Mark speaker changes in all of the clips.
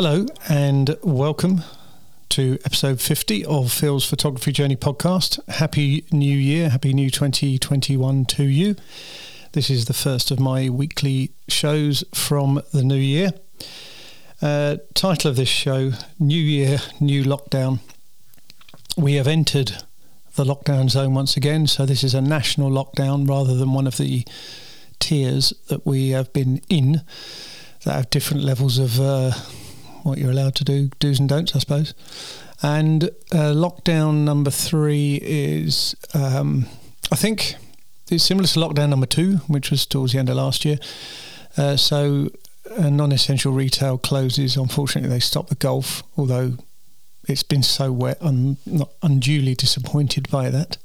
Speaker 1: Hello and welcome to episode 50 of Phil's Photography Journey podcast. Happy New Year, happy new 2021 to you. This is the first of my weekly shows from the new year. Uh, title of this show New Year, New Lockdown. We have entered the lockdown zone once again, so this is a national lockdown rather than one of the tiers that we have been in that have different levels of uh, what you're allowed to do, do's and don'ts, I suppose. And uh, lockdown number three is, um, I think, it's similar to lockdown number two, which was towards the end of last year. Uh, so, uh, non-essential retail closes. Unfortunately, they stopped the golf, although it's been so wet. I'm not unduly disappointed by that.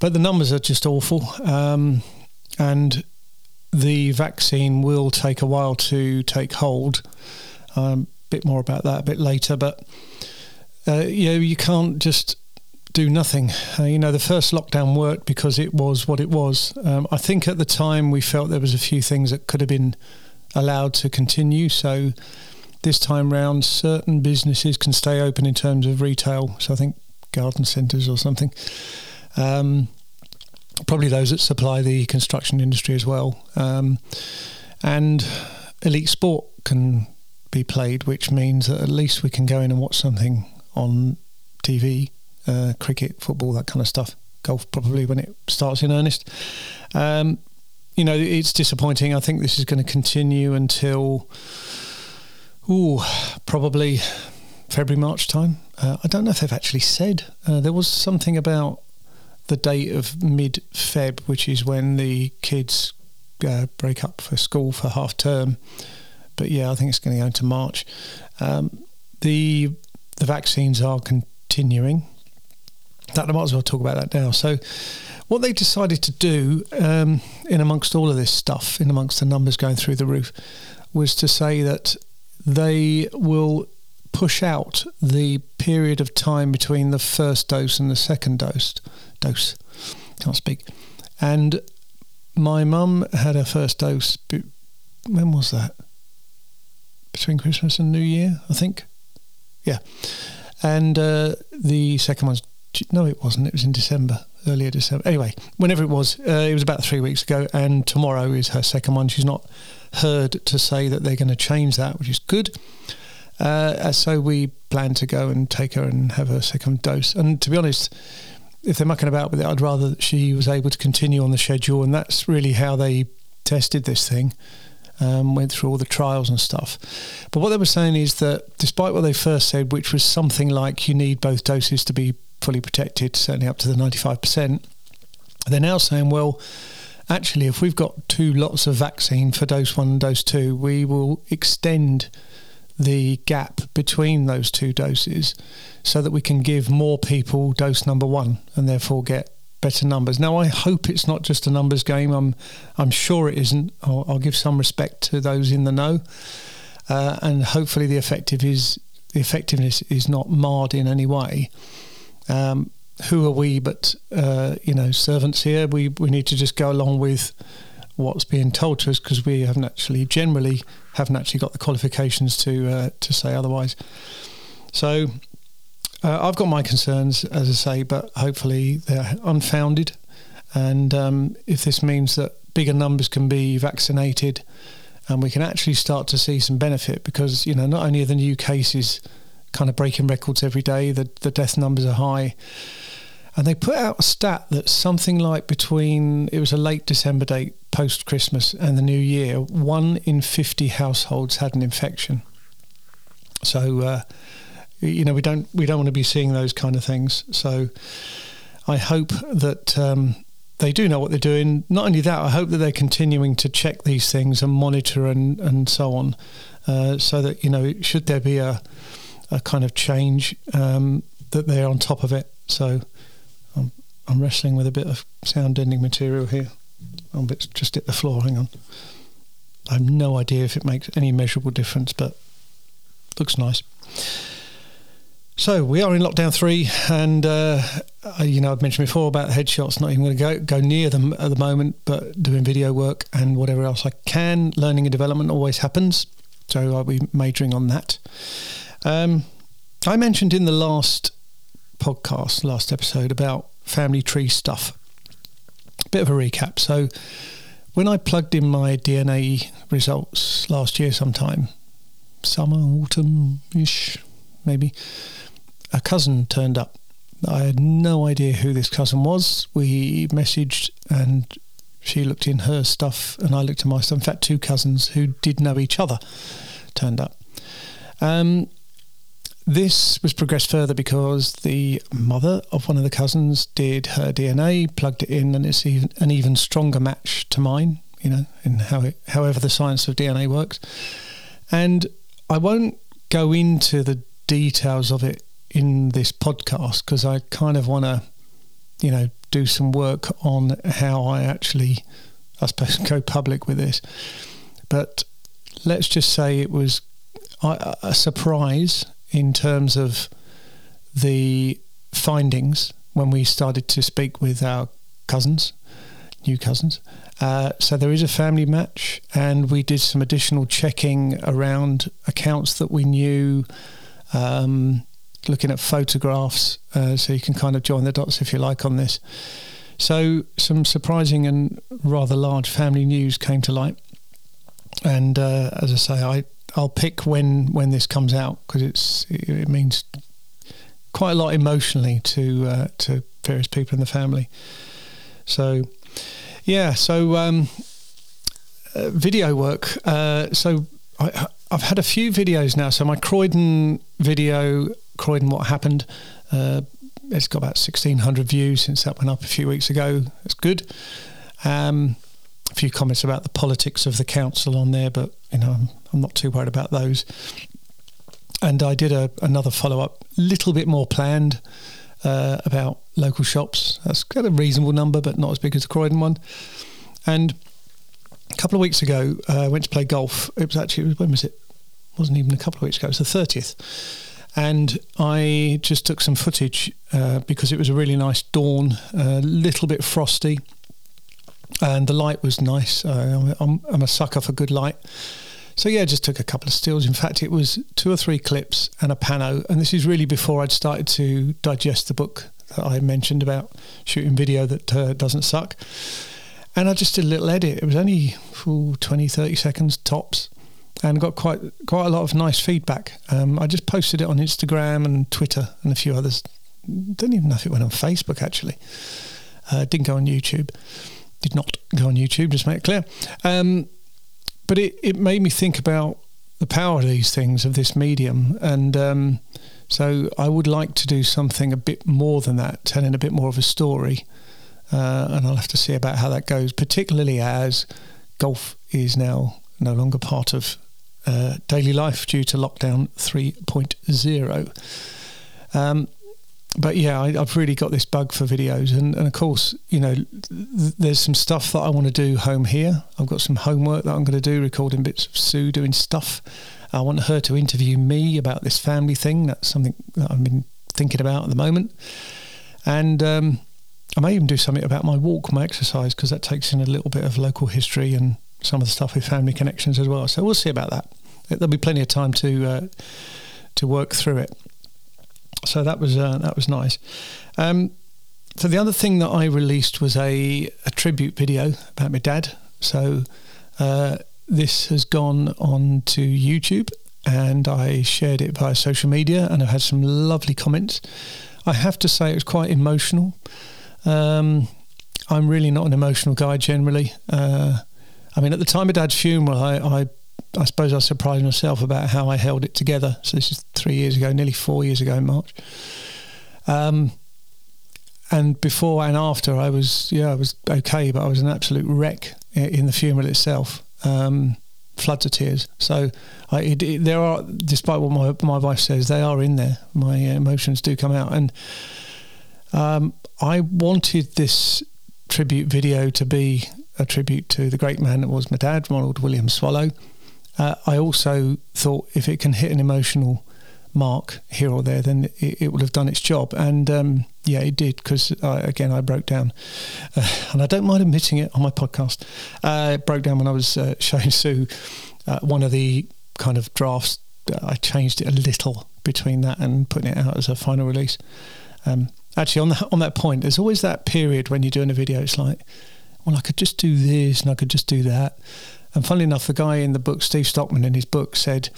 Speaker 1: But the numbers are just awful, um, and the vaccine will take a while to take hold. Um, bit more about that a bit later. But uh, you know, you can't just do nothing. Uh, you know, the first lockdown worked because it was what it was. Um, I think at the time we felt there was a few things that could have been allowed to continue. So this time round, certain businesses can stay open in terms of retail. So I think garden centres or something. Um, probably those that supply the construction industry as well. Um, and elite sport can be played, which means that at least we can go in and watch something on TV, uh, cricket, football, that kind of stuff. Golf probably when it starts in earnest. Um, you know, it's disappointing. I think this is going to continue until, ooh, probably February, March time. Uh, I don't know if they've actually said. Uh, there was something about the date of mid Feb, which is when the kids uh, break up for school for half term but yeah, I think it's going to go into March. Um, the the vaccines are continuing. That I might as well talk about that now. So, what they decided to do, um, in amongst all of this stuff, in amongst the numbers going through the roof, was to say that they will push out the period of time between the first dose and the second dose. Dose, can't speak. And my mum had her first dose. When was that? Between Christmas and New Year, I think. Yeah. And uh, the second one's, no, it wasn't. It was in December, earlier December. Anyway, whenever it was, uh, it was about three weeks ago. And tomorrow is her second one. She's not heard to say that they're going to change that, which is good. Uh, so we plan to go and take her and have her second dose. And to be honest, if they're mucking about with it, I'd rather that she was able to continue on the schedule. And that's really how they tested this thing um, went through all the trials and stuff. But what they were saying is that despite what they first said, which was something like you need both doses to be fully protected, certainly up to the 95%, they're now saying, well, actually, if we've got two lots of vaccine for dose one and dose two, we will extend the gap between those two doses so that we can give more people dose number one and therefore get better numbers. Now, I hope it's not just a numbers game. I'm, I'm sure it isn't. I'll, I'll give some respect to those in the know, uh, and hopefully the effective is the effectiveness is not marred in any way. Um, who are we but uh, you know servants here? We we need to just go along with what's being told to us because we haven't actually generally haven't actually got the qualifications to uh, to say otherwise. So uh, I've got my concerns, as I say, but hopefully they're unfounded. And um, if this means that bigger numbers can be vaccinated, and we can actually start to see some benefit, because you know not only are the new cases kind of breaking records every day, the the death numbers are high. And they put out a stat that something like between it was a late December date post Christmas and the New Year, one in fifty households had an infection. So uh, you know we don't we don't want to be seeing those kind of things. So I hope that um, they do know what they're doing. Not only that, I hope that they're continuing to check these things and monitor and and so on, uh, so that you know should there be a a kind of change um, that they're on top of it. So I'm I'm wrestling with a bit of sound deadening material here. I'm just hit the floor. Hang on. I have no idea if it makes any measurable difference, but looks nice. So we are in lockdown three, and uh, you know I've mentioned before about headshots. Not even going to go go near them at the moment, but doing video work and whatever else I can. Learning and development always happens. So I'll be majoring on that. Um, I mentioned in the last podcast, last episode, about family tree stuff. Bit of a recap. So when I plugged in my DNA results last year, sometime, summer, autumn ish, maybe, a cousin turned up. I had no idea who this cousin was. We messaged and she looked in her stuff and I looked in my stuff. In fact, two cousins who did know each other turned up. Um, this was progressed further because the mother of one of the cousins did her DNA, plugged it in, and it's even, an even stronger match to mine. You know, in how it, however the science of DNA works. And I won't go into the details of it in this podcast because I kind of want to, you know, do some work on how I actually, I suppose, go public with this. But let's just say it was a surprise in terms of the findings when we started to speak with our cousins, new cousins. Uh, so there is a family match, and we did some additional checking around accounts that we knew, um, looking at photographs, uh, so you can kind of join the dots if you like on this. So some surprising and rather large family news came to light, and uh, as I say, I I'll pick when when this comes out because it's it means quite a lot emotionally to uh, to various people in the family. So yeah, so um, uh, video work. Uh, so I, have had a few videos now. So my Croydon video, Croydon, what happened? Uh, it's got about sixteen hundred views since that went up a few weeks ago. It's good. Um, a few comments about the politics of the council on there, but you know I'm, I'm not too worried about those. And I did a, another follow up, little bit more planned uh, about local shops. That's got a reasonable number, but not as big as the Croydon one. And a couple of weeks ago, uh, I went to play golf. It was actually when was it? it wasn't even a couple of weeks ago. It was the thirtieth. And I just took some footage uh, because it was a really nice dawn, a little bit frosty, and the light was nice. Uh, I'm, I'm a sucker for good light. So yeah, just took a couple of stills. In fact, it was two or three clips and a pano, and this is really before I'd started to digest the book that I mentioned about shooting video that uh, doesn't suck. And I just did a little edit. It was only ooh, 20, 30 seconds tops, and got quite quite a lot of nice feedback. Um, I just posted it on Instagram and Twitter and a few others. Don't even know if it went on Facebook actually. Uh, didn't go on YouTube did not go on YouTube, just make it clear. Um, but it, it made me think about the power of these things, of this medium. And um, so I would like to do something a bit more than that, telling a bit more of a story. Uh, and I'll have to see about how that goes, particularly as golf is now no longer part of uh, daily life due to lockdown 3.0. Um, but yeah, I, have really got this bug for videos, and, and of course, you know, th- there's some stuff that I want to do home here. I've got some homework that I'm going to do, recording bits of Sue doing stuff. I want her to interview me about this family thing. That's something that I've been thinking about at the moment, and um, I may even do something about my walk, my exercise, because that takes in a little bit of local history and some of the stuff with family connections as well. So we'll see about that. There'll be plenty of time to uh, to work through it so that was uh, that was nice. Um, so the other thing that I released was a, a tribute video about my dad. So uh, this has gone on to YouTube, and I shared it via social media, and I've had some lovely comments. I have to say it was quite emotional. Um, I'm really not an emotional guy generally. Uh, I mean, at the time of Dad's funeral, I, I I suppose I surprised myself about how I held it together. So this is three years ago, nearly four years ago in March. Um, and before and after, I was yeah, I was okay, but I was an absolute wreck in the funeral itself. Um, floods of tears. So I, it, it, there are, despite what my my wife says, they are in there. My emotions do come out, and um, I wanted this tribute video to be a tribute to the great man that was my dad, Ronald William Swallow. Uh, I also thought if it can hit an emotional mark here or there, then it, it will have done its job. And um, yeah, it did because again I broke down, uh, and I don't mind admitting it on my podcast. Uh, broke down when I was uh, showing Sue uh, one of the kind of drafts. I changed it a little between that and putting it out as a final release. Um, actually, on that on that point, there's always that period when you're doing a video. It's like, well, I could just do this and I could just do that. And funnily enough, the guy in the book, Steve Stockman, in his book said,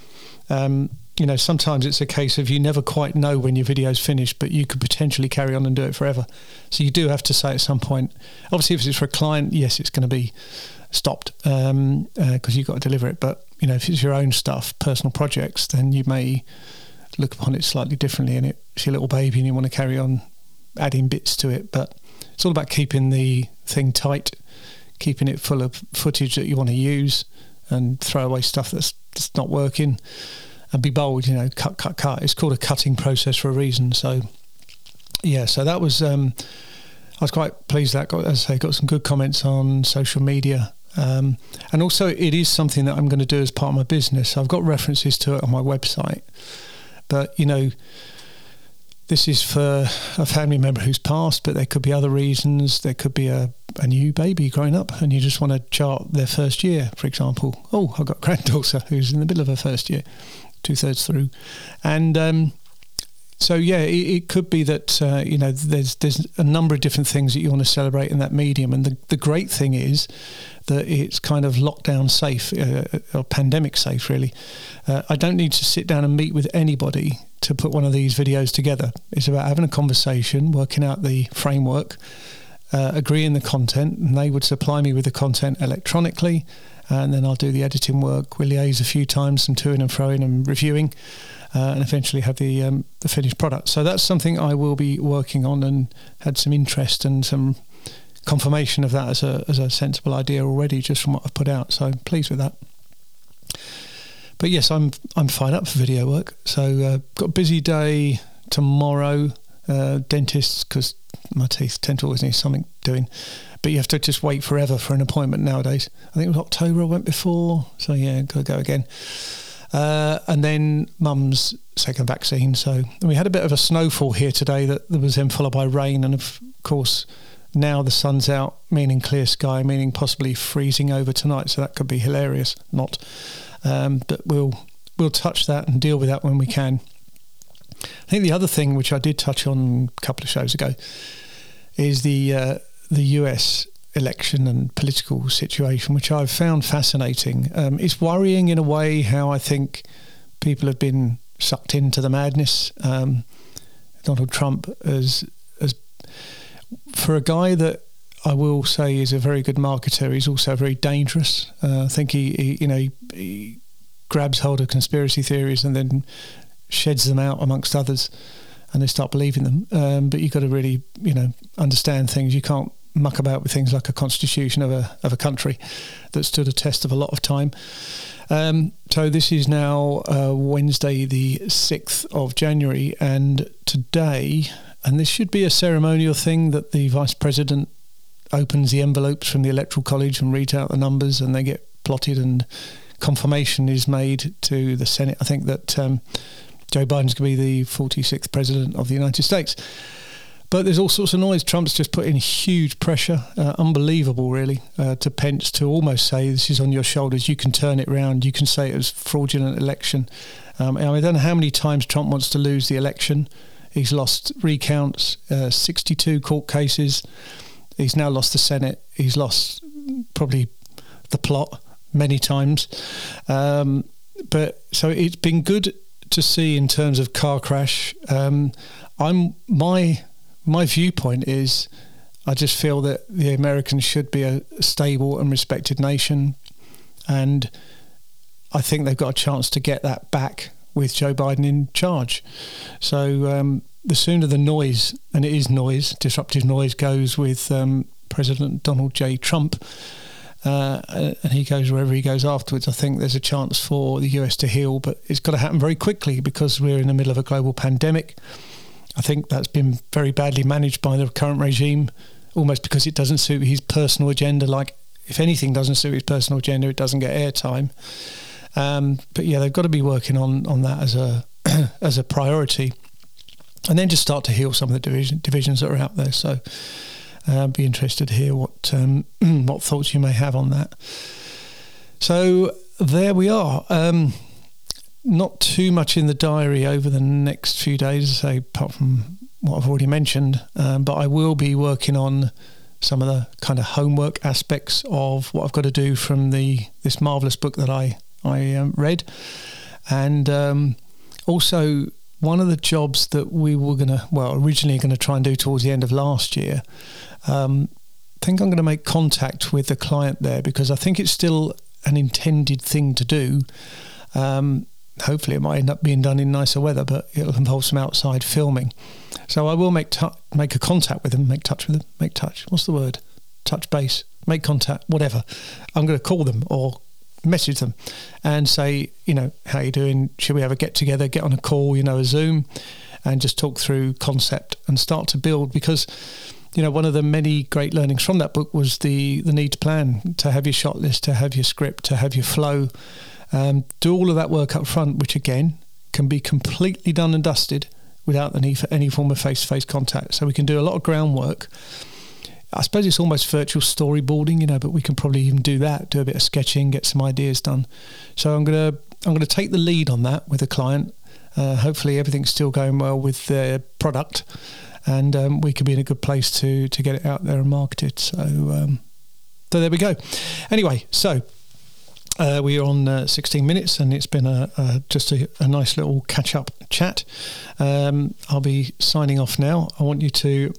Speaker 1: um, you know, sometimes it's a case of you never quite know when your video's finished, but you could potentially carry on and do it forever. So you do have to say at some point, obviously, if it's for a client, yes, it's going to be stopped because um, uh, you've got to deliver it. But, you know, if it's your own stuff, personal projects, then you may look upon it slightly differently and it's your little baby and you want to carry on adding bits to it. But it's all about keeping the thing tight, keeping it full of footage that you want to use and throw away stuff that's, that's not working and be bold, you know, cut, cut, cut. It's called a cutting process for a reason. So, yeah, so that was, um, I was quite pleased that, got, as I say, got some good comments on social media. Um, and also, it is something that I'm going to do as part of my business. I've got references to it on my website. But, you know, this is for a family member who's passed, but there could be other reasons. There could be a, a new baby growing up and you just want to chart their first year, for example. Oh, I've got a granddaughter who's in the middle of her first year two thirds through, and um, so yeah, it, it, could be that uh, you know there's there's a number of different things that you want to celebrate in that medium, and the the great thing is that it's kind of lockdown safe uh, or pandemic safe really. Uh, I don't need to sit down and meet with anybody to put one of these videos together. It's about having a conversation, working out the framework. Uh, agreeing the content, and they would supply me with the content electronically and then I'll do the editing work. We'll liaise a few times, some toing and froing and reviewing, uh, and eventually have the um, the finished product. So that's something I will be working on, and had some interest and some confirmation of that as a as a sensible idea already, just from what I've put out. So I'm pleased with that. But yes, I'm I'm fine up for video work. So uh, got a busy day tomorrow. Uh, dentists because my teeth tend to always need something doing but you have to just wait forever for an appointment nowadays. I think it was October I went before, so yeah, gotta go again. Uh, and then mum's second vaccine. So we had a bit of a snowfall here today that, was then followed by rain, and of course now the sun's out, meaning clear sky, meaning possibly freezing over tonight. So that could be hilarious. Not, um, but we'll we'll touch that and deal with that when we can. I think the other thing which I did touch on a couple of shows ago is the uh, the US election and political situation, which I've found fascinating. Um, it's worrying in a way how I think people have been sucked into the madness. Um, Donald Trump as as for a guy that I will say is a very good marketer, he's also very dangerous. Uh, I think he, he you know he, he, grabs hold of conspiracy theories and then sheds them out amongst others and they start believing them. Um, but you've got to really, you know, understand things. You can't muck about with things like a constitution of a of a country that stood a test of a lot of time. Um, so this is now uh, Wednesday, the sixth of January, and today, and this should be a ceremonial thing that the vice president opens the envelopes from the electoral college and reads out the numbers, and they get plotted, and confirmation is made to the Senate. I think that um, Joe Biden's going to be the 46th president of the United States. But there's all sorts of noise. Trump's just put in huge pressure, uh, unbelievable, really, uh, to Pence to almost say this is on your shoulders. You can turn it round. You can say it was fraudulent election. Um, I don't know how many times Trump wants to lose the election. He's lost recounts, uh, 62 court cases. He's now lost the Senate. He's lost probably the plot many times. Um, but so it's been good to see in terms of car crash. Um, I'm my my viewpoint is I just feel that the Americans should be a stable and respected nation, and I think they've got a chance to get that back with Joe Biden in charge. So um, the sooner the noise, and it is noise, disruptive noise, goes with um, President Donald J. Trump. Uh, and he goes wherever he goes afterwards. I think there's a chance for the US to heal, but it's got to happen very quickly because we're in the middle of a global pandemic. I think that's been very badly managed by the current regime, almost because it doesn't suit his personal agenda. Like, if anything doesn't suit his personal agenda, it doesn't get airtime. Um, but yeah, they've got to be working on on that as a as a priority, and then just start to heal some of the division, divisions that are out there. So, uh, I'd be interested to hear what um, what thoughts you may have on that. So there we are. Um, not too much in the diary over the next few days, apart from what I've already mentioned. Um, but I will be working on some of the kind of homework aspects of what I've got to do from the this marvelous book that I I um, read, and um, also one of the jobs that we were to well originally going to try and do towards the end of last year. Um, I think I'm going to make contact with the client there because I think it's still an intended thing to do. Um, hopefully, it might end up being done in nicer weather, but it'll involve some outside filming. So I will make t- make a contact with them, make touch with them, make touch. What's the word? Touch base, make contact, whatever. I'm going to call them or message them and say, you know, how are you doing? Should we have a get together, get on a call, you know, a Zoom, and just talk through concept and start to build because. You know, one of the many great learnings from that book was the the need to plan, to have your shot list, to have your script, to have your flow, um, do all of that work up front, which again can be completely done and dusted without the need for any form of face to face contact. So we can do a lot of groundwork. I suppose it's almost virtual storyboarding, you know, but we can probably even do that, do a bit of sketching, get some ideas done. So I'm gonna I'm gonna take the lead on that with the client. Uh, hopefully everything's still going well with their product, and um, we could be in a good place to to get it out there and marketed. So um, so there we go. Anyway, so uh, we are on uh, 16 minutes, and it's been a, a just a, a, nice little catch up chat. Um, I'll be signing off now. I want you to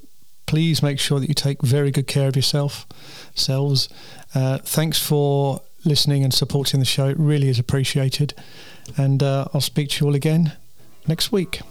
Speaker 1: please make sure that you take very good care of yourself, selves. Uh, thanks for listening and supporting the show. It really is appreciated. And uh, I'll speak to you all again next week.